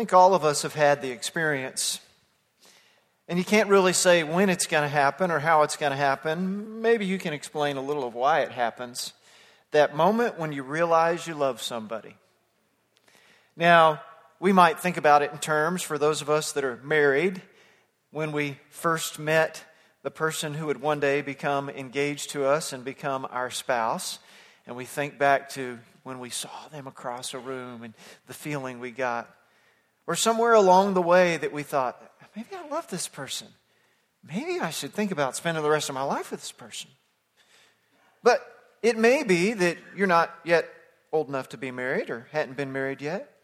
think all of us have had the experience. And you can't really say when it's going to happen or how it's going to happen. Maybe you can explain a little of why it happens. That moment when you realize you love somebody. Now, we might think about it in terms for those of us that are married. When we first met the person who would one day become engaged to us and become our spouse, and we think back to when we saw them across a room and the feeling we got. Or somewhere along the way that we thought, maybe I love this person. Maybe I should think about spending the rest of my life with this person. But it may be that you're not yet old enough to be married or hadn't been married yet,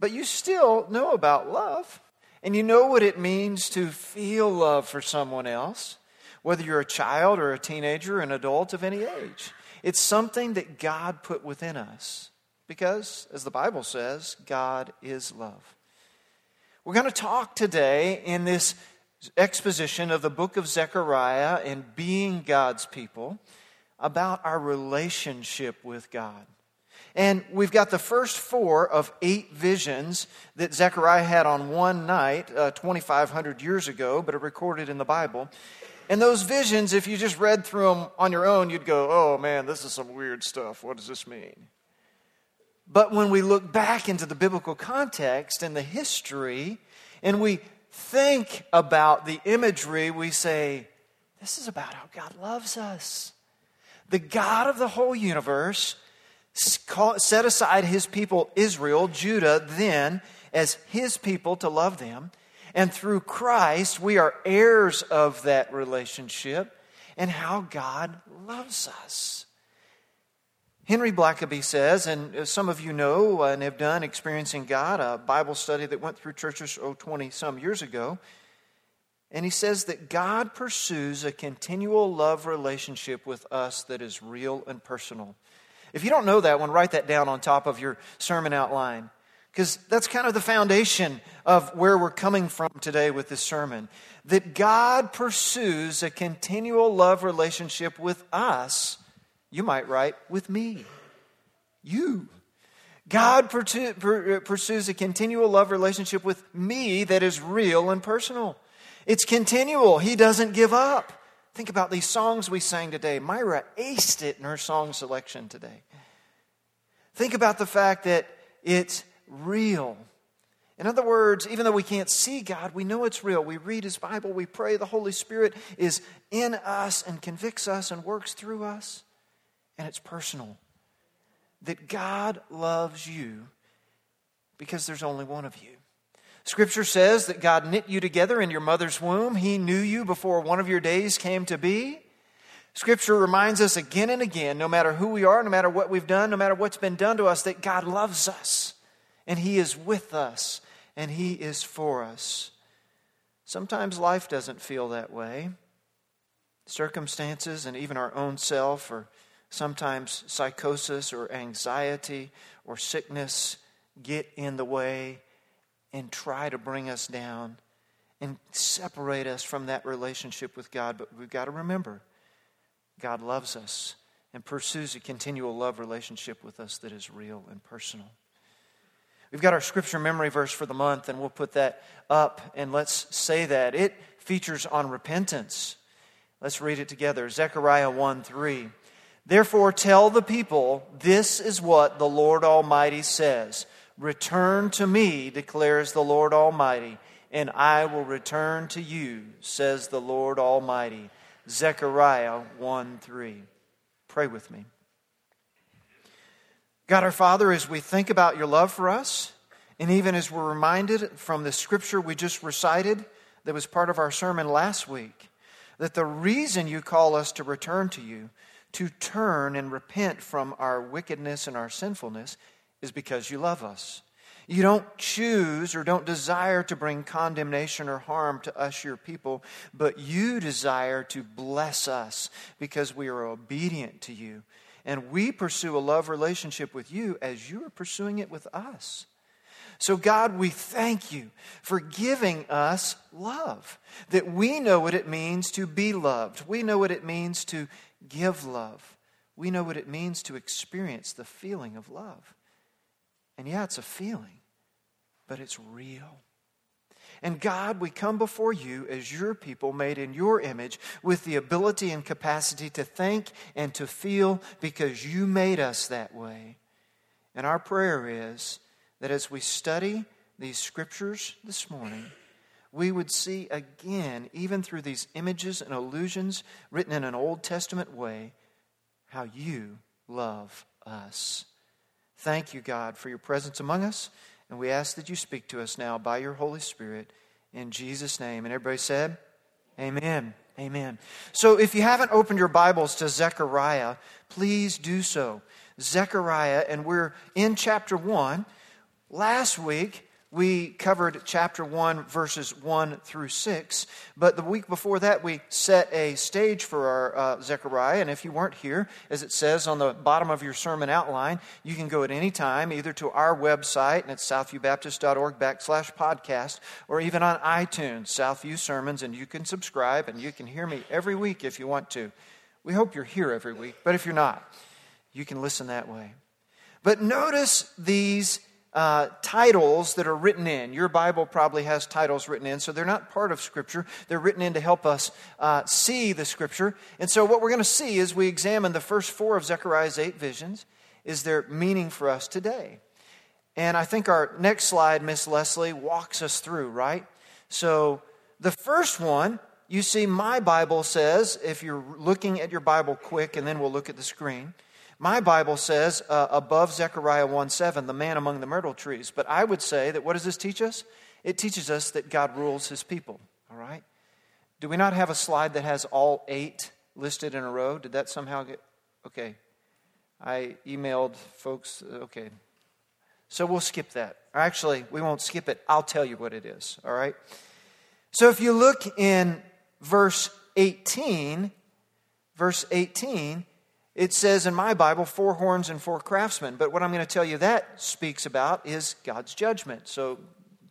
but you still know about love. And you know what it means to feel love for someone else, whether you're a child or a teenager, or an adult of any age. It's something that God put within us because, as the Bible says, God is love. We're going to talk today in this exposition of the book of Zechariah and being God's people about our relationship with God. And we've got the first four of eight visions that Zechariah had on one night, uh, 2,500 years ago, but are recorded in the Bible. And those visions, if you just read through them on your own, you'd go, oh man, this is some weird stuff. What does this mean? But when we look back into the biblical context and the history, and we think about the imagery, we say, this is about how God loves us. The God of the whole universe set aside his people, Israel, Judah, then as his people to love them. And through Christ, we are heirs of that relationship and how God loves us. Henry Blackaby says, and uh, some of you know and have done Experiencing God, a Bible study that went through churches oh, 20 some years ago. And he says that God pursues a continual love relationship with us that is real and personal. If you don't know that one, write that down on top of your sermon outline. Because that's kind of the foundation of where we're coming from today with this sermon. That God pursues a continual love relationship with us you might write, with me. You. God pursues a continual love relationship with me that is real and personal. It's continual. He doesn't give up. Think about these songs we sang today. Myra aced it in her song selection today. Think about the fact that it's real. In other words, even though we can't see God, we know it's real. We read His Bible, we pray, the Holy Spirit is in us and convicts us and works through us and it's personal. That God loves you because there's only one of you. Scripture says that God knit you together in your mother's womb. He knew you before one of your days came to be. Scripture reminds us again and again, no matter who we are, no matter what we've done, no matter what's been done to us, that God loves us and He is with us and He is for us. Sometimes life doesn't feel that way. Circumstances and even our own self or Sometimes psychosis or anxiety or sickness get in the way and try to bring us down and separate us from that relationship with God. But we've got to remember God loves us and pursues a continual love relationship with us that is real and personal. We've got our scripture memory verse for the month, and we'll put that up and let's say that. It features on repentance. Let's read it together Zechariah 1 3. Therefore, tell the people, this is what the Lord Almighty says Return to me, declares the Lord Almighty, and I will return to you, says the Lord Almighty. Zechariah 1 3. Pray with me. God our Father, as we think about your love for us, and even as we're reminded from the scripture we just recited that was part of our sermon last week, that the reason you call us to return to you to turn and repent from our wickedness and our sinfulness is because you love us. You don't choose or don't desire to bring condemnation or harm to us, your people, but you desire to bless us because we are obedient to you. And we pursue a love relationship with you as you are pursuing it with us. So, God, we thank you for giving us love, that we know what it means to be loved. We know what it means to give love. We know what it means to experience the feeling of love. And yeah, it's a feeling, but it's real. And God, we come before you as your people made in your image with the ability and capacity to think and to feel because you made us that way. And our prayer is that as we study these scriptures this morning, we would see again, even through these images and illusions written in an Old Testament way, how you love us. Thank you, God, for your presence among us. And we ask that you speak to us now by your Holy Spirit in Jesus' name. And everybody said, Amen. Amen. So if you haven't opened your Bibles to Zechariah, please do so. Zechariah, and we're in chapter 1. Last week, we covered chapter 1, verses 1 through 6. But the week before that, we set a stage for our uh, Zechariah. And if you weren't here, as it says on the bottom of your sermon outline, you can go at any time either to our website, and it's southviewbaptist.org backslash podcast, or even on iTunes, Southview Sermons, and you can subscribe and you can hear me every week if you want to. We hope you're here every week, but if you're not, you can listen that way. But notice these uh, titles that are written in. Your Bible probably has titles written in, so they're not part of Scripture. They're written in to help us uh, see the Scripture. And so, what we're going to see as we examine the first four of Zechariah's eight visions is their meaning for us today. And I think our next slide, Miss Leslie, walks us through, right? So, the first one, you see, my Bible says, if you're looking at your Bible quick, and then we'll look at the screen. My Bible says uh, above Zechariah 1 7, the man among the myrtle trees. But I would say that what does this teach us? It teaches us that God rules his people, all right? Do we not have a slide that has all eight listed in a row? Did that somehow get. Okay. I emailed folks. Uh, okay. So we'll skip that. Actually, we won't skip it. I'll tell you what it is, all right? So if you look in verse 18, verse 18, it says in my Bible, four horns and four craftsmen. But what I'm going to tell you that speaks about is God's judgment. So,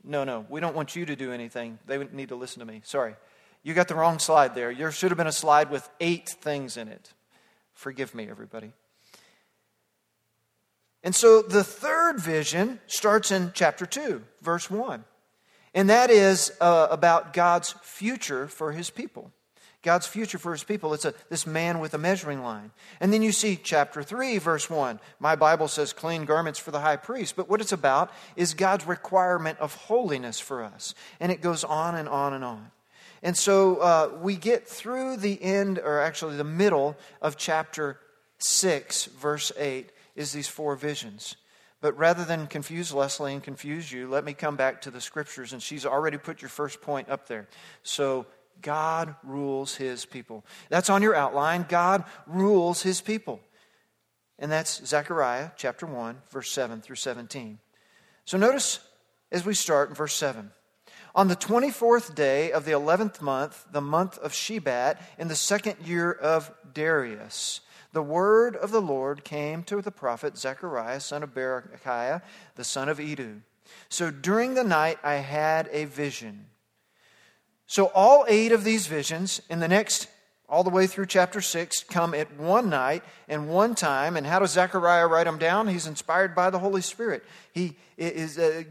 no, no, we don't want you to do anything. They need to listen to me. Sorry. You got the wrong slide there. There should have been a slide with eight things in it. Forgive me, everybody. And so the third vision starts in chapter 2, verse 1. And that is uh, about God's future for his people. God's future for his people. It's a, this man with a measuring line. And then you see chapter 3, verse 1. My Bible says clean garments for the high priest. But what it's about is God's requirement of holiness for us. And it goes on and on and on. And so uh, we get through the end, or actually the middle of chapter 6, verse 8, is these four visions. But rather than confuse Leslie and confuse you, let me come back to the scriptures. And she's already put your first point up there. So God rules his people. That's on your outline. God rules his people. And that's Zechariah chapter 1, verse 7 through 17. So notice as we start in verse 7. On the 24th day of the 11th month, the month of Shebat, in the second year of Darius, the word of the Lord came to the prophet Zechariah, son of Berechiah, the son of Iddo. So during the night I had a vision so, all eight of these visions in the next, all the way through chapter 6, come at one night and one time. And how does Zechariah write them down? He's inspired by the Holy Spirit. He is, uh,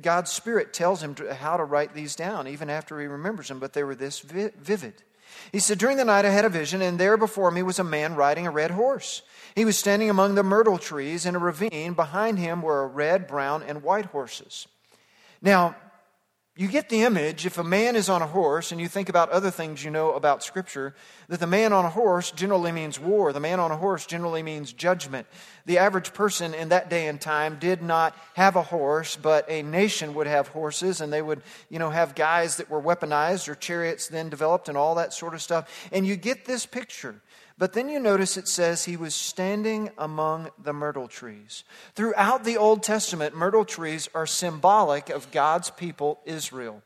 God's Spirit tells him how to write these down, even after he remembers them, but they were this vivid. He said, During the night I had a vision, and there before me was a man riding a red horse. He was standing among the myrtle trees in a ravine. Behind him were a red, brown, and white horses. Now, you get the image if a man is on a horse, and you think about other things you know about Scripture, that the man on a horse generally means war. The man on a horse generally means judgment. The average person in that day and time did not have a horse, but a nation would have horses, and they would, you know, have guys that were weaponized or chariots then developed and all that sort of stuff. And you get this picture but then you notice it says he was standing among the myrtle trees. Throughout the Old Testament, myrtle trees are symbolic of God's people, Israel.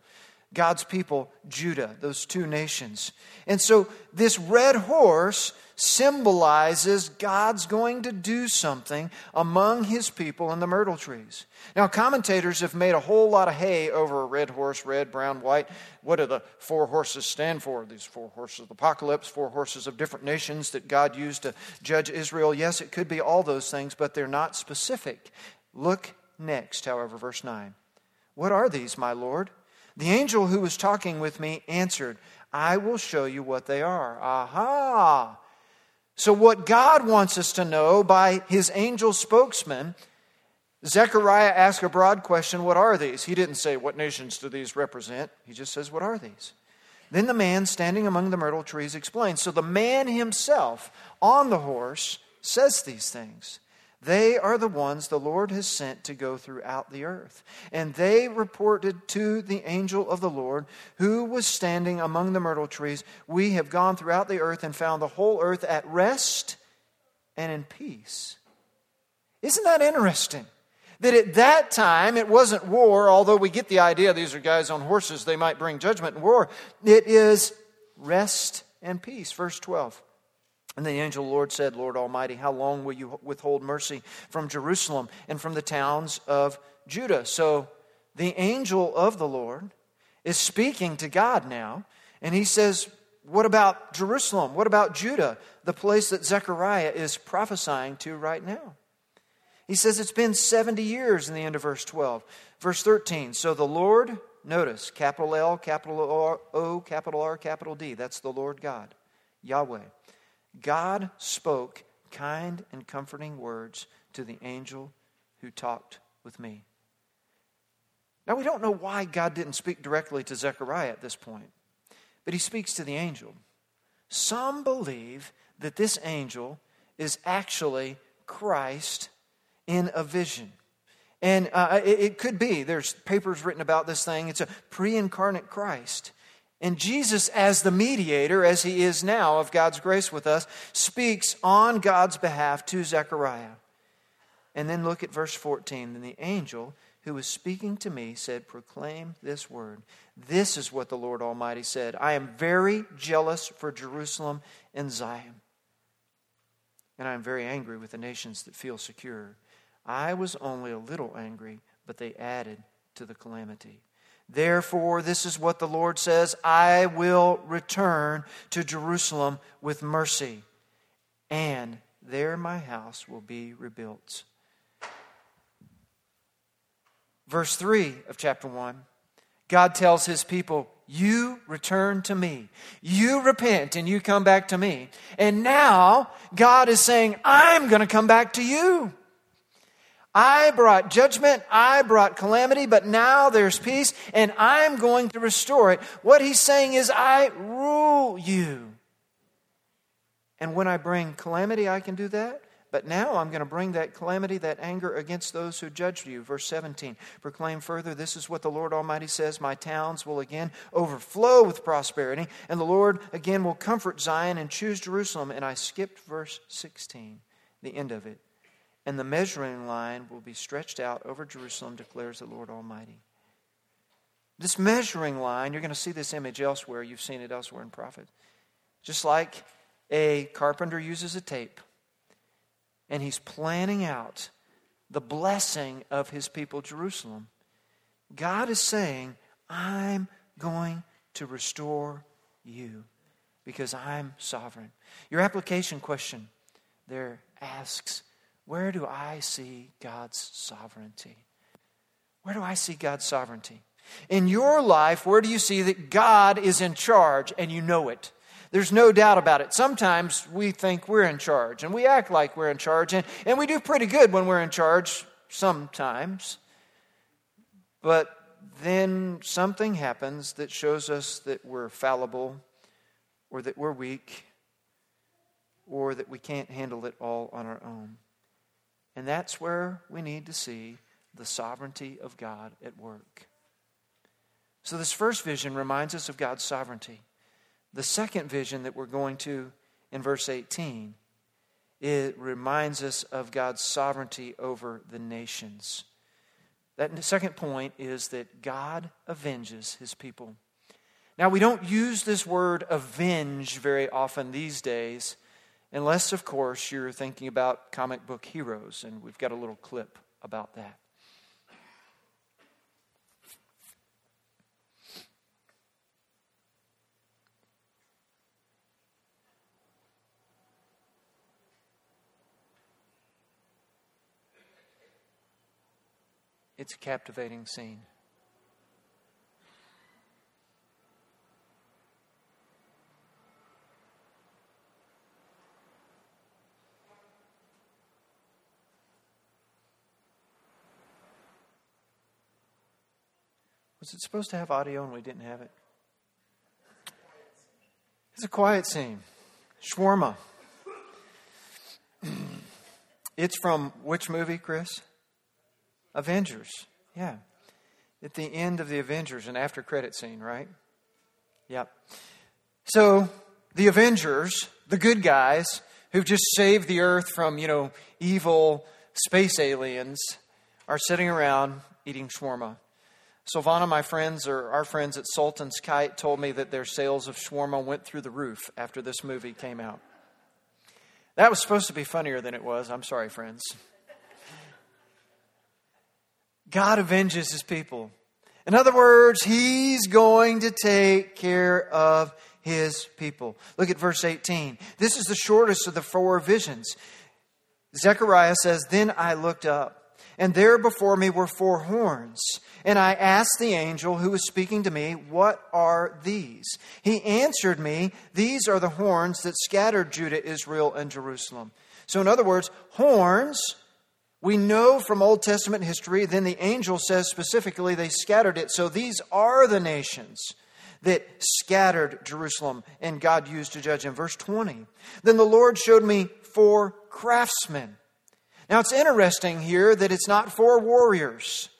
God's people, Judah, those two nations. And so this red horse symbolizes God's going to do something among his people in the myrtle trees. Now, commentators have made a whole lot of hay over a red horse, red, brown, white. What do the four horses stand for? These four horses of the apocalypse, four horses of different nations that God used to judge Israel. Yes, it could be all those things, but they're not specific. Look next, however, verse 9. What are these, my Lord? The angel who was talking with me answered, I will show you what they are. Aha! So, what God wants us to know by his angel spokesman, Zechariah asked a broad question What are these? He didn't say, What nations do these represent? He just says, What are these? Then the man standing among the myrtle trees explains. So, the man himself on the horse says these things. They are the ones the Lord has sent to go throughout the earth. And they reported to the angel of the Lord, who was standing among the myrtle trees We have gone throughout the earth and found the whole earth at rest and in peace. Isn't that interesting? That at that time it wasn't war, although we get the idea these are guys on horses, they might bring judgment and war. It is rest and peace. Verse 12. And the angel the Lord said, Lord Almighty, how long will you withhold mercy from Jerusalem and from the towns of Judah? So the angel of the Lord is speaking to God now, and he says, What about Jerusalem? What about Judah, the place that Zechariah is prophesying to right now? He says it's been 70 years in the end of verse 12. Verse 13, so the Lord, notice, capital L, capital O, capital R, capital D, that's the Lord God, Yahweh God spoke kind and comforting words to the angel who talked with me. Now, we don't know why God didn't speak directly to Zechariah at this point, but he speaks to the angel. Some believe that this angel is actually Christ in a vision. And uh, it, it could be, there's papers written about this thing. It's a pre incarnate Christ. And Jesus, as the mediator, as he is now of God's grace with us, speaks on God's behalf to Zechariah. And then look at verse 14. Then the angel who was speaking to me said, Proclaim this word. This is what the Lord Almighty said I am very jealous for Jerusalem and Zion. And I am very angry with the nations that feel secure. I was only a little angry, but they added to the calamity. Therefore, this is what the Lord says I will return to Jerusalem with mercy, and there my house will be rebuilt. Verse 3 of chapter 1 God tells his people, You return to me. You repent and you come back to me. And now God is saying, I'm going to come back to you. I brought judgment, I brought calamity, but now there's peace, and I'm going to restore it. What he's saying is, I rule you. And when I bring calamity, I can do that. But now I'm going to bring that calamity, that anger against those who judged you. Verse 17 Proclaim further, this is what the Lord Almighty says My towns will again overflow with prosperity, and the Lord again will comfort Zion and choose Jerusalem. And I skipped verse 16, the end of it and the measuring line will be stretched out over Jerusalem, declares the Lord Almighty. This measuring line, you're going to see this image elsewhere. You've seen it elsewhere in prophet. Just like a carpenter uses a tape, and he's planning out the blessing of his people, Jerusalem. God is saying, I'm going to restore you because I'm sovereign. Your application question there asks, where do I see God's sovereignty? Where do I see God's sovereignty? In your life, where do you see that God is in charge and you know it? There's no doubt about it. Sometimes we think we're in charge and we act like we're in charge, and, and we do pretty good when we're in charge sometimes. But then something happens that shows us that we're fallible or that we're weak or that we can't handle it all on our own. And that's where we need to see the sovereignty of God at work. So, this first vision reminds us of God's sovereignty. The second vision that we're going to in verse 18, it reminds us of God's sovereignty over the nations. That second point is that God avenges his people. Now, we don't use this word avenge very often these days. Unless, of course, you're thinking about comic book heroes, and we've got a little clip about that. It's a captivating scene. Was it supposed to have audio and we didn't have it? It's a quiet scene. Shawarma. It's from which movie, Chris? Avengers. Yeah. At the end of the Avengers, an after credit scene, right? Yep. So, the Avengers, the good guys who've just saved the earth from, you know, evil space aliens, are sitting around eating shawarma. Silvana, my friends, or our friends at Sultan's Kite, told me that their sales of shawarma went through the roof after this movie came out. That was supposed to be funnier than it was. I'm sorry, friends. God avenges his people. In other words, he's going to take care of his people. Look at verse 18. This is the shortest of the four visions. Zechariah says, Then I looked up, and there before me were four horns. And I asked the angel who was speaking to me, What are these? He answered me, These are the horns that scattered Judah, Israel, and Jerusalem. So, in other words, horns, we know from Old Testament history, then the angel says specifically they scattered it. So, these are the nations that scattered Jerusalem and God used to judge in verse 20. Then the Lord showed me four craftsmen. Now, it's interesting here that it's not for warriors.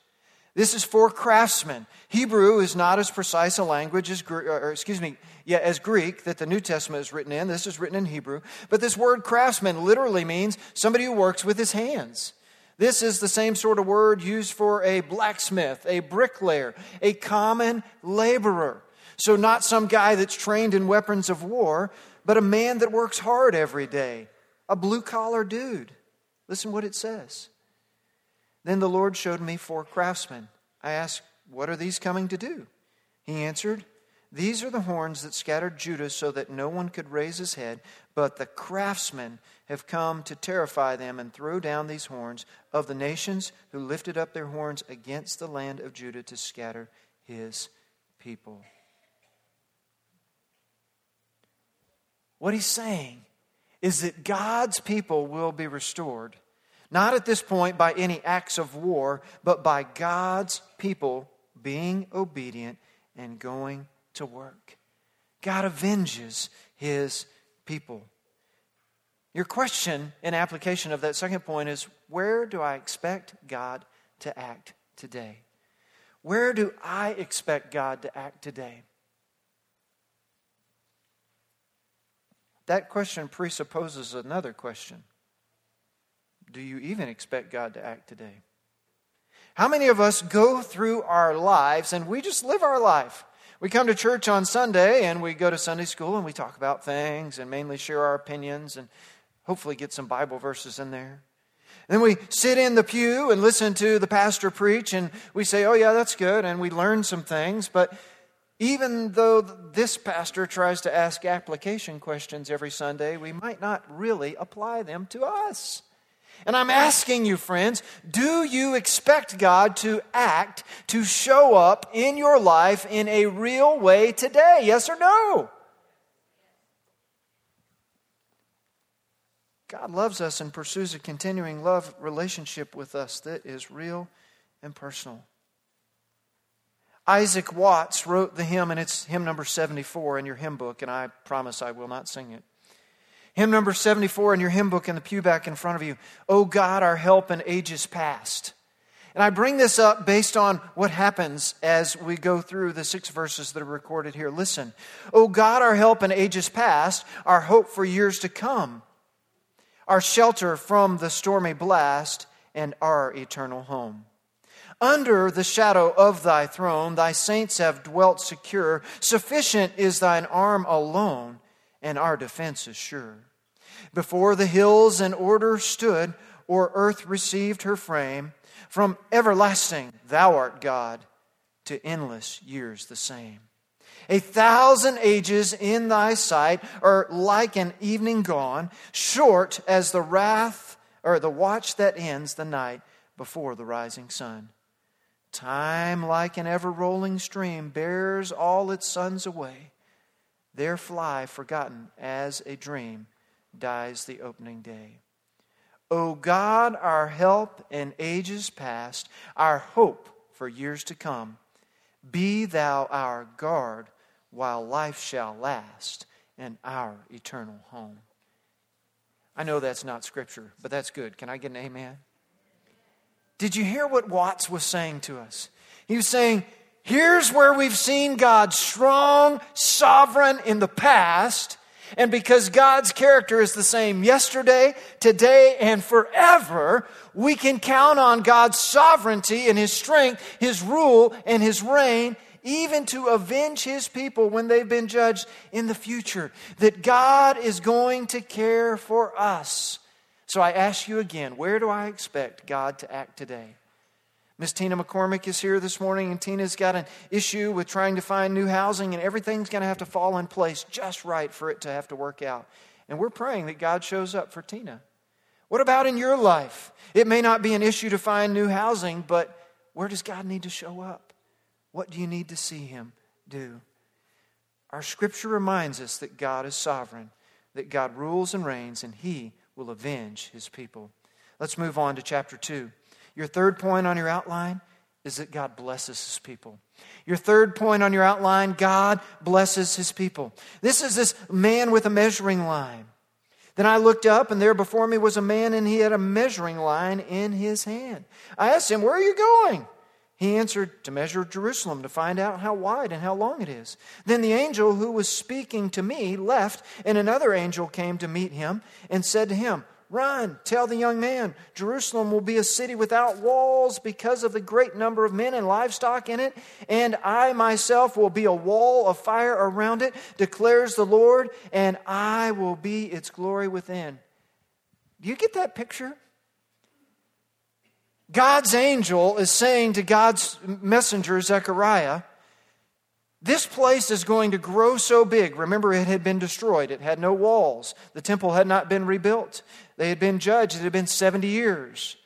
This is for craftsmen. Hebrew is not as precise a language as, or excuse me, yeah, as Greek that the New Testament is written in. This is written in Hebrew. But this word craftsman literally means somebody who works with his hands. This is the same sort of word used for a blacksmith, a bricklayer, a common laborer. So, not some guy that's trained in weapons of war, but a man that works hard every day, a blue collar dude. Listen what it says. Then the Lord showed me four craftsmen. I asked, What are these coming to do? He answered, These are the horns that scattered Judah so that no one could raise his head, but the craftsmen have come to terrify them and throw down these horns of the nations who lifted up their horns against the land of Judah to scatter his people. What he's saying is that God's people will be restored not at this point by any acts of war, but by God's people being obedient and going to work. God avenges his people. Your question in application of that second point is where do I expect God to act today? Where do I expect God to act today? That question presupposes another question do you even expect God to act today? How many of us go through our lives and we just live our life? We come to church on Sunday and we go to Sunday school and we talk about things and mainly share our opinions and hopefully get some Bible verses in there. Then we sit in the pew and listen to the pastor preach and we say, oh, yeah, that's good. And we learn some things. But even though this pastor tries to ask application questions every Sunday, we might not really apply them to us. And I'm asking you, friends, do you expect God to act, to show up in your life in a real way today? Yes or no? God loves us and pursues a continuing love relationship with us that is real and personal. Isaac Watts wrote the hymn, and it's hymn number 74 in your hymn book, and I promise I will not sing it. Hymn number 74 in your hymn book in the pew back in front of you. Oh God, our help in ages past. And I bring this up based on what happens as we go through the six verses that are recorded here. Listen. Oh God, our help in ages past, our hope for years to come, our shelter from the stormy blast, and our eternal home. Under the shadow of thy throne, thy saints have dwelt secure. Sufficient is thine arm alone, and our defense is sure. Before the hills in order stood, or earth received her frame, from everlasting thou art God, to endless years the same. A thousand ages in thy sight are like an evening gone, short as the wrath or the watch that ends the night before the rising sun. Time, like an ever rolling stream, bears all its sons away. There fly, forgotten as a dream, dies the opening day. O God, our help in ages past, our hope for years to come, Be thou our guard while life shall last and our eternal home. I know that's not scripture, but that's good. Can I get an amen? Did you hear what Watts was saying to us? He was saying, Here's where we've seen God strong, sovereign in the past. And because God's character is the same yesterday, today, and forever, we can count on God's sovereignty and His strength, His rule, and His reign, even to avenge His people when they've been judged in the future. That God is going to care for us. So I ask you again, where do I expect God to act today? Miss Tina McCormick is here this morning, and Tina's got an issue with trying to find new housing, and everything's going to have to fall in place just right for it to have to work out. And we're praying that God shows up for Tina. What about in your life? It may not be an issue to find new housing, but where does God need to show up? What do you need to see Him do? Our scripture reminds us that God is sovereign, that God rules and reigns, and He will avenge His people. Let's move on to chapter 2. Your third point on your outline is that God blesses his people. Your third point on your outline God blesses his people. This is this man with a measuring line. Then I looked up, and there before me was a man, and he had a measuring line in his hand. I asked him, Where are you going? He answered, To measure Jerusalem, to find out how wide and how long it is. Then the angel who was speaking to me left, and another angel came to meet him and said to him, Run, tell the young man, Jerusalem will be a city without walls because of the great number of men and livestock in it, and I myself will be a wall of fire around it, declares the Lord, and I will be its glory within. Do you get that picture? God's angel is saying to God's messenger, Zechariah, this place is going to grow so big. Remember, it had been destroyed, it had no walls. The temple had not been rebuilt. They had been judged, it had been 70 years.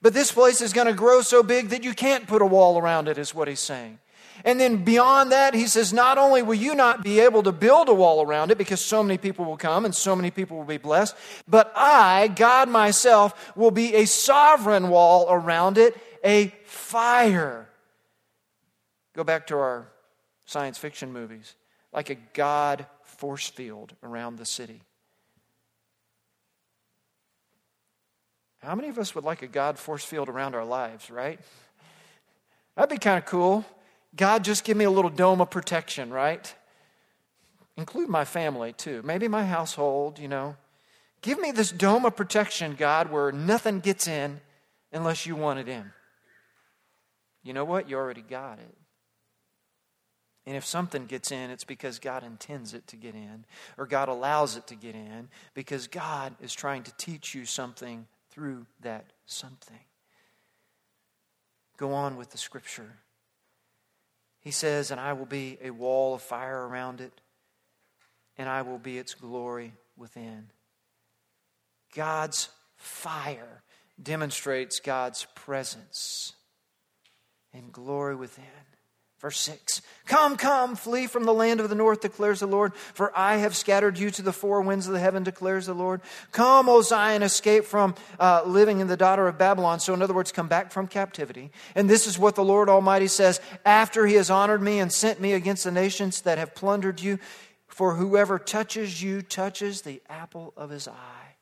But this place is going to grow so big that you can't put a wall around it, is what he's saying. And then beyond that, he says, not only will you not be able to build a wall around it because so many people will come and so many people will be blessed, but I, God myself, will be a sovereign wall around it, a fire. Go back to our science fiction movies, like a God force field around the city. How many of us would like a God force field around our lives, right? That'd be kind of cool. God, just give me a little dome of protection, right? Include my family too. Maybe my household, you know. Give me this dome of protection, God, where nothing gets in unless you want it in. You know what? You already got it. And if something gets in, it's because God intends it to get in, or God allows it to get in, because God is trying to teach you something through that something. Go on with the scripture. He says, And I will be a wall of fire around it, and I will be its glory within. God's fire demonstrates God's presence and glory within. Verse 6 Come, come, flee from the land of the north, declares the Lord, for I have scattered you to the four winds of the heaven, declares the Lord. Come, O Zion, escape from uh, living in the daughter of Babylon. So, in other words, come back from captivity. And this is what the Lord Almighty says After he has honored me and sent me against the nations that have plundered you, for whoever touches you touches the apple of his eye.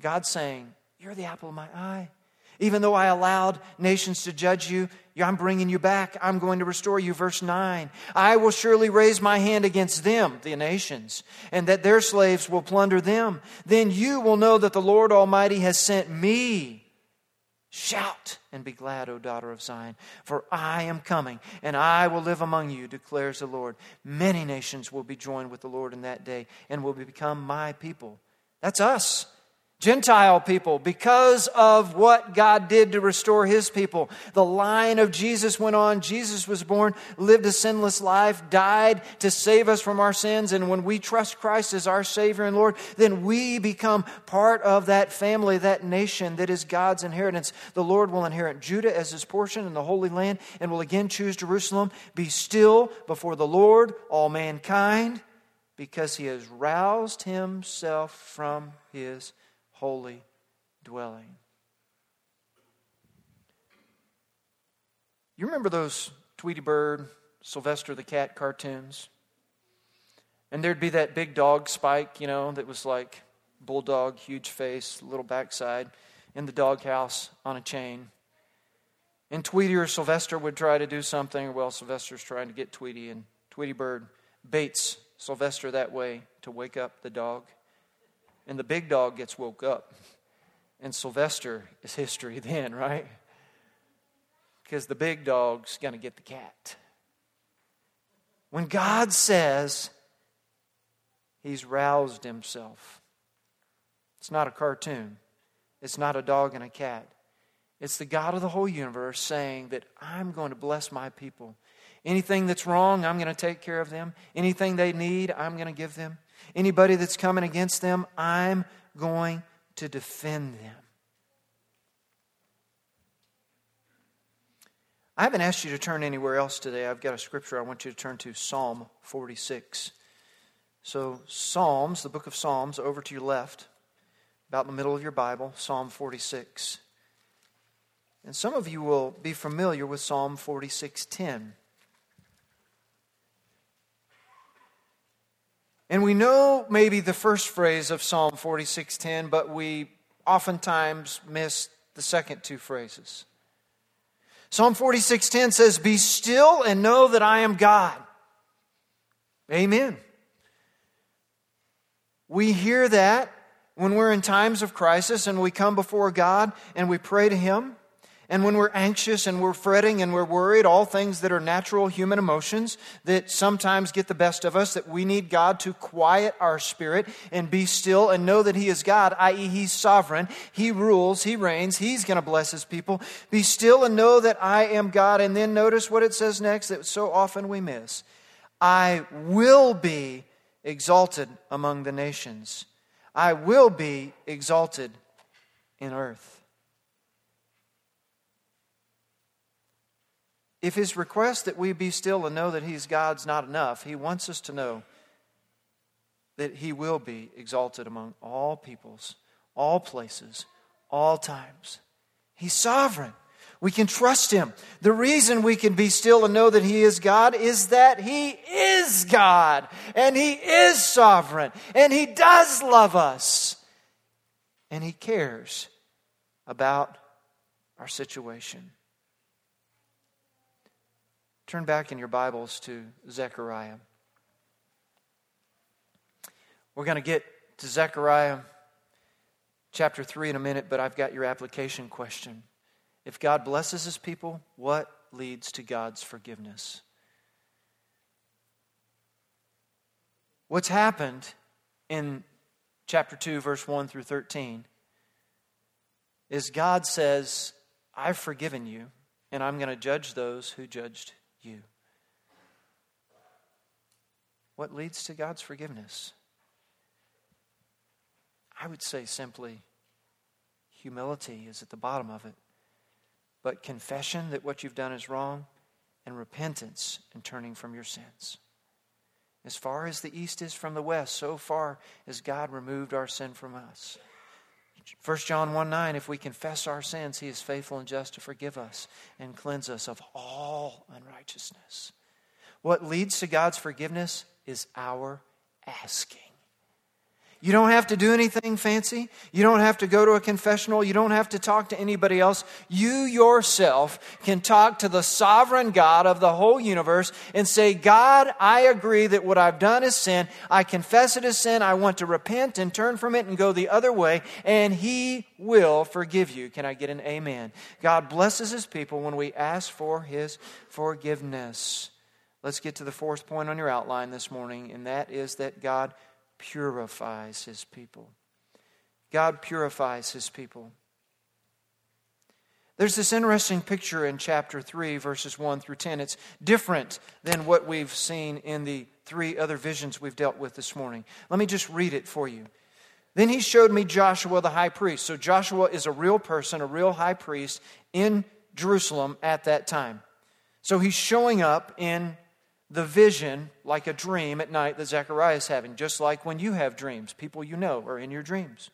God saying, You're the apple of my eye. Even though I allowed nations to judge you, I'm bringing you back. I'm going to restore you. Verse 9 I will surely raise my hand against them, the nations, and that their slaves will plunder them. Then you will know that the Lord Almighty has sent me. Shout and be glad, O daughter of Zion, for I am coming, and I will live among you, declares the Lord. Many nations will be joined with the Lord in that day and will become my people. That's us. Gentile people, because of what God did to restore his people. The line of Jesus went on. Jesus was born, lived a sinless life, died to save us from our sins. And when we trust Christ as our Savior and Lord, then we become part of that family, that nation that is God's inheritance. The Lord will inherit Judah as his portion in the Holy Land and will again choose Jerusalem. Be still before the Lord, all mankind, because he has roused himself from his holy dwelling. You remember those Tweety Bird, Sylvester the Cat cartoons. And there'd be that big dog Spike, you know, that was like bulldog, huge face, little backside, in the doghouse on a chain. And Tweety or Sylvester would try to do something. Well, Sylvester's trying to get Tweety, and Tweety Bird baits Sylvester that way to wake up the dog. And the big dog gets woke up. And Sylvester is history then, right? Because the big dog's going to get the cat. When God says he's roused himself, it's not a cartoon, it's not a dog and a cat. It's the God of the whole universe saying that I'm going to bless my people. Anything that's wrong, I'm going to take care of them. Anything they need, I'm going to give them. Anybody that's coming against them, I'm going to defend them. I haven't asked you to turn anywhere else today. I've got a scripture I want you to turn to Psalm 46. So, Psalms, the book of Psalms, over to your left, about in the middle of your Bible, Psalm 46. And some of you will be familiar with Psalm 46:10. And we know maybe the first phrase of Psalm 46:10, but we oftentimes miss the second two phrases. Psalm 46:10 says, "Be still and know that I am God." Amen. We hear that when we're in times of crisis and we come before God and we pray to him. And when we're anxious and we're fretting and we're worried, all things that are natural human emotions that sometimes get the best of us, that we need God to quiet our spirit and be still and know that He is God, i.e., He's sovereign. He rules, He reigns, He's going to bless His people. Be still and know that I am God. And then notice what it says next that so often we miss I will be exalted among the nations, I will be exalted in earth. If his request that we be still and know that he's God's not enough, he wants us to know that he will be exalted among all peoples, all places, all times. He's sovereign. We can trust him. The reason we can be still and know that he is God is that he is God and he is sovereign and he does love us and he cares about our situation. Turn back in your Bibles to Zechariah. We're going to get to Zechariah chapter 3 in a minute, but I've got your application question. If God blesses his people, what leads to God's forgiveness? What's happened in chapter 2, verse 1 through 13 is God says, I've forgiven you, and I'm going to judge those who judged you. What leads to God's forgiveness? I would say simply humility is at the bottom of it. But confession that what you've done is wrong and repentance and turning from your sins. As far as the east is from the west, so far has God removed our sin from us. 1 John 1 9, if we confess our sins, he is faithful and just to forgive us and cleanse us of all unrighteousness. What leads to God's forgiveness is our asking. You don't have to do anything fancy. You don't have to go to a confessional. You don't have to talk to anybody else. You yourself can talk to the sovereign God of the whole universe and say, God, I agree that what I've done is sin. I confess it as sin. I want to repent and turn from it and go the other way, and He will forgive you. Can I get an amen? God blesses His people when we ask for His forgiveness. Let's get to the fourth point on your outline this morning, and that is that God purifies his people. God purifies his people. There's this interesting picture in chapter 3, verses 1 through 10. It's different than what we've seen in the three other visions we've dealt with this morning. Let me just read it for you. Then he showed me Joshua the high priest. So Joshua is a real person, a real high priest in Jerusalem at that time. So he's showing up in the vision like a dream at night that Zechariah is having, just like when you have dreams. People you know are in your dreams.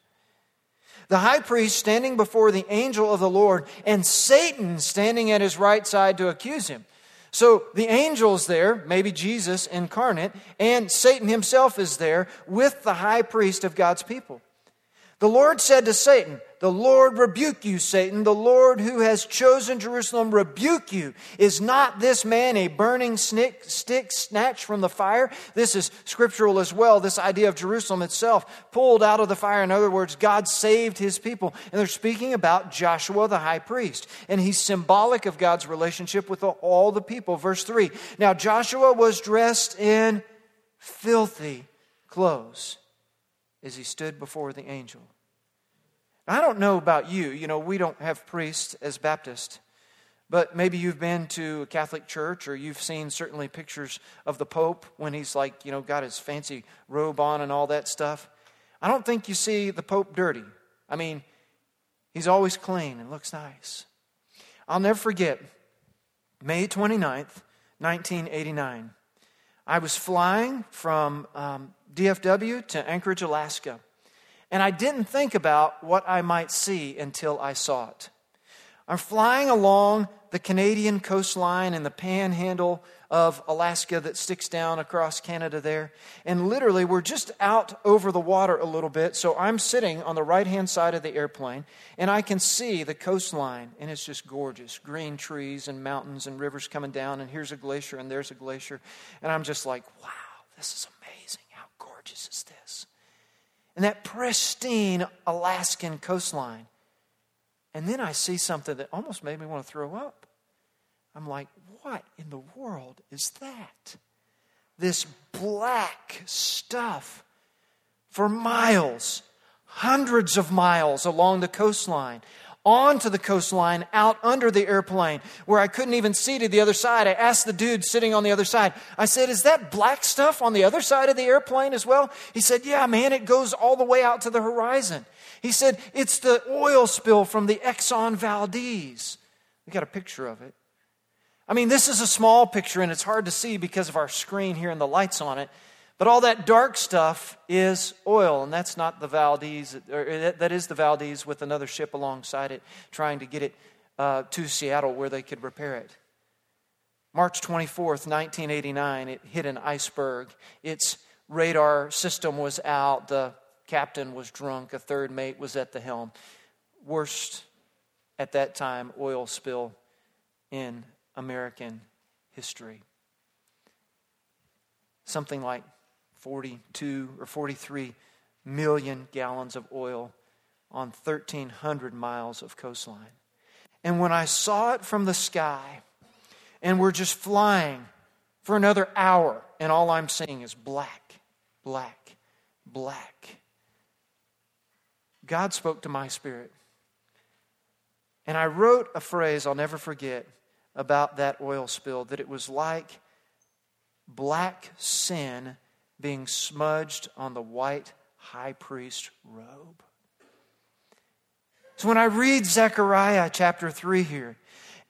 The high priest standing before the angel of the Lord, and Satan standing at his right side to accuse him. So the angel's there, maybe Jesus incarnate, and Satan himself is there with the high priest of God's people. The Lord said to Satan, The Lord rebuke you, Satan. The Lord who has chosen Jerusalem rebuke you. Is not this man a burning stick, stick snatched from the fire? This is scriptural as well. This idea of Jerusalem itself pulled out of the fire. In other words, God saved his people. And they're speaking about Joshua, the high priest. And he's symbolic of God's relationship with all the people. Verse 3 Now Joshua was dressed in filthy clothes as he stood before the angel. I don't know about you. You know, we don't have priests as Baptists, but maybe you've been to a Catholic church or you've seen certainly pictures of the Pope when he's like, you know, got his fancy robe on and all that stuff. I don't think you see the Pope dirty. I mean, he's always clean and looks nice. I'll never forget May 29th, 1989. I was flying from um, DFW to Anchorage, Alaska. And I didn't think about what I might see until I saw it. I'm flying along the Canadian coastline and the panhandle of Alaska that sticks down across Canada there. And literally, we're just out over the water a little bit. So I'm sitting on the right hand side of the airplane and I can see the coastline. And it's just gorgeous green trees and mountains and rivers coming down. And here's a glacier and there's a glacier. And I'm just like, wow, this is amazing. How gorgeous is this? And that pristine Alaskan coastline. And then I see something that almost made me want to throw up. I'm like, what in the world is that? This black stuff for miles, hundreds of miles along the coastline, onto the coastline, out under the airplane, where I couldn't even see to the other side. I asked the dude sitting on the other side, I said, Is that black stuff on the other side of the airplane as well? He said, Yeah, man, it goes all the way out to the horizon. He said, It's the oil spill from the Exxon Valdez. We got a picture of it. I mean, this is a small picture and it's hard to see because of our screen here and the lights on it. But all that dark stuff is oil, and that's not the Valdez, or that is the Valdez with another ship alongside it trying to get it uh, to Seattle where they could repair it. March 24th, 1989, it hit an iceberg. Its radar system was out. The captain was drunk. A third mate was at the helm. Worst at that time oil spill in American history. Something like 42 or 43 million gallons of oil on 1,300 miles of coastline. And when I saw it from the sky, and we're just flying for another hour, and all I'm seeing is black, black, black. God spoke to my spirit. And I wrote a phrase I'll never forget about that oil spill that it was like black sin being smudged on the white high priest robe. So when I read Zechariah chapter 3 here,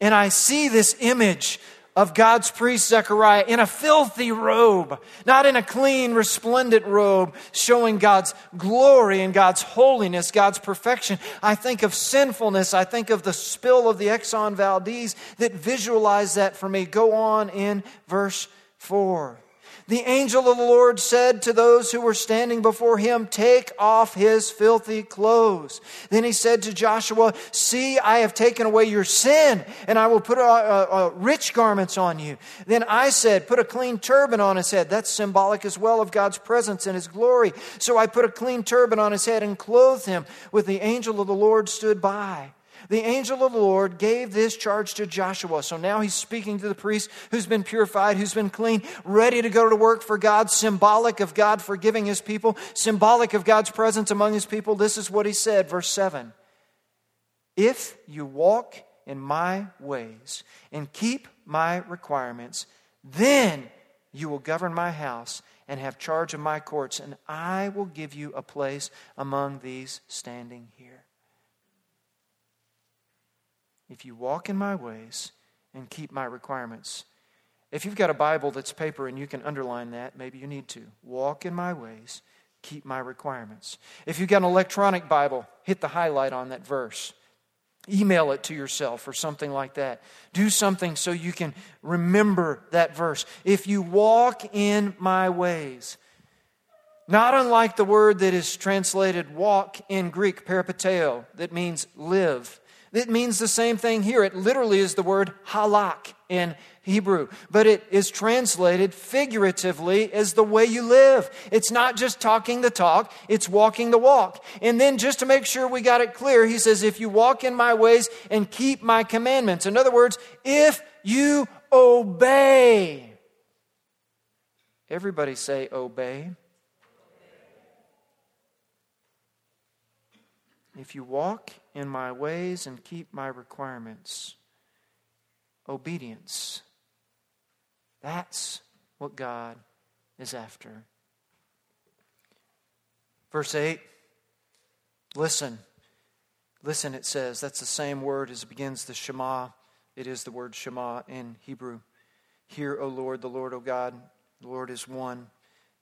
and I see this image of God's priest Zechariah in a filthy robe, not in a clean, resplendent robe showing God's glory and God's holiness, God's perfection. I think of sinfulness. I think of the spill of the Exxon Valdez that visualize that for me. Go on in verse 4 the angel of the Lord said to those who were standing before him, Take off his filthy clothes. Then he said to Joshua, See, I have taken away your sin, and I will put a, a, a rich garments on you. Then I said, Put a clean turban on his head. That's symbolic as well of God's presence and his glory. So I put a clean turban on his head and clothed him with the angel of the Lord stood by the angel of the Lord gave this charge to Joshua. So now he's speaking to the priest who's been purified, who's been clean, ready to go to work for God, symbolic of God forgiving his people, symbolic of God's presence among his people. This is what he said, verse 7 If you walk in my ways and keep my requirements, then you will govern my house and have charge of my courts, and I will give you a place among these standing here if you walk in my ways and keep my requirements. If you've got a Bible that's paper and you can underline that, maybe you need to. Walk in my ways, keep my requirements. If you've got an electronic Bible, hit the highlight on that verse. Email it to yourself or something like that. Do something so you can remember that verse. If you walk in my ways, not unlike the word that is translated walk in Greek, peripateo, that means live. It means the same thing here. It literally is the word halak in Hebrew, but it is translated figuratively as the way you live. It's not just talking the talk, it's walking the walk. And then, just to make sure we got it clear, he says, If you walk in my ways and keep my commandments. In other words, if you obey. Everybody say, obey. If you walk in my ways and keep my requirements, obedience. That's what God is after. Verse 8, listen. Listen, it says. That's the same word as it begins the Shema. It is the word Shema in Hebrew. Hear, O Lord, the Lord, O God. The Lord is one.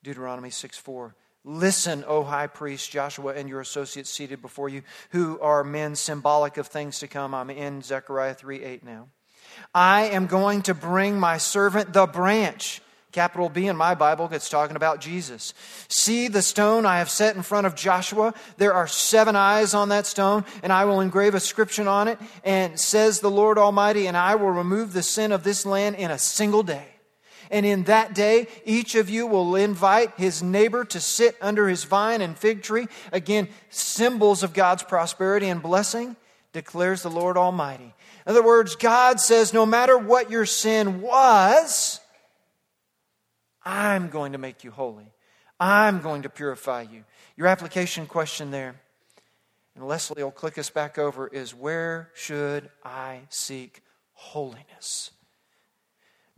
Deuteronomy 6 4. Listen, O high priest Joshua and your associates seated before you, who are men symbolic of things to come. I'm in Zechariah 3 8 now. I am going to bring my servant the branch. Capital B in my Bible gets talking about Jesus. See the stone I have set in front of Joshua. There are seven eyes on that stone, and I will engrave a inscription on it. And says the Lord Almighty, and I will remove the sin of this land in a single day. And in that day, each of you will invite his neighbor to sit under his vine and fig tree. Again, symbols of God's prosperity and blessing, declares the Lord Almighty. In other words, God says, no matter what your sin was, I'm going to make you holy. I'm going to purify you. Your application question there, and Leslie will click us back over, is where should I seek holiness?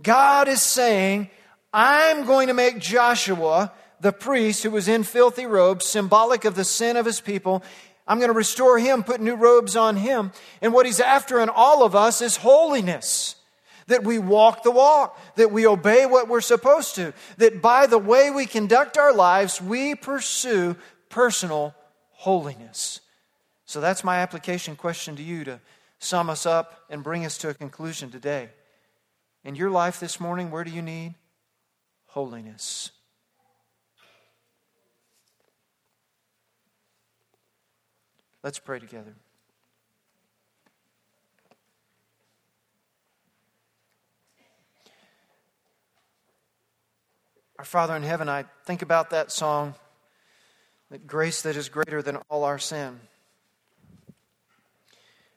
God is saying, I'm going to make Joshua, the priest who was in filthy robes, symbolic of the sin of his people. I'm going to restore him, put new robes on him. And what he's after in all of us is holiness. That we walk the walk, that we obey what we're supposed to, that by the way we conduct our lives, we pursue personal holiness. So that's my application question to you to sum us up and bring us to a conclusion today. In your life this morning, where do you need? Holiness. Let's pray together. Our Father in heaven, I think about that song, that grace that is greater than all our sin.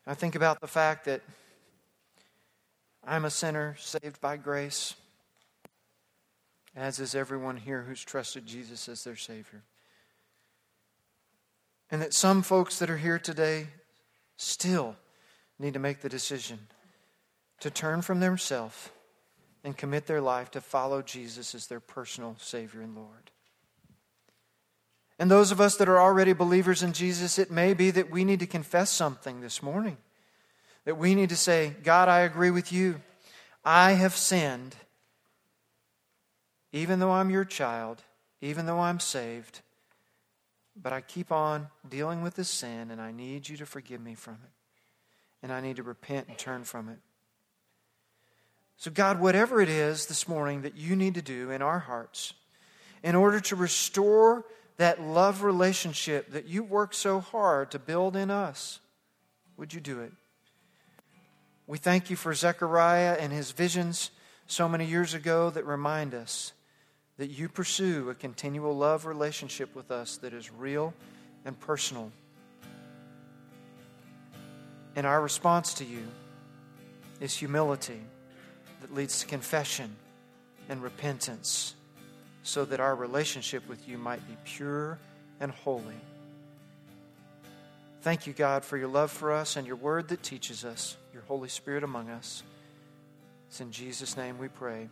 I think about the fact that I'm a sinner saved by grace, as is everyone here who's trusted Jesus as their Savior. And that some folks that are here today still need to make the decision to turn from themselves and commit their life to follow Jesus as their personal Savior and Lord. And those of us that are already believers in Jesus, it may be that we need to confess something this morning. That we need to say, God, I agree with you. I have sinned. Even though I'm your child, even though I'm saved, but I keep on dealing with this sin, and I need you to forgive me from it. And I need to repent and turn from it. So, God, whatever it is this morning that you need to do in our hearts in order to restore that love relationship that you worked so hard to build in us, would you do it? We thank you for Zechariah and his visions so many years ago that remind us that you pursue a continual love relationship with us that is real and personal. And our response to you is humility that leads to confession and repentance so that our relationship with you might be pure and holy. Thank you, God, for your love for us and your word that teaches us, Holy Spirit among us. It's in Jesus' name we pray.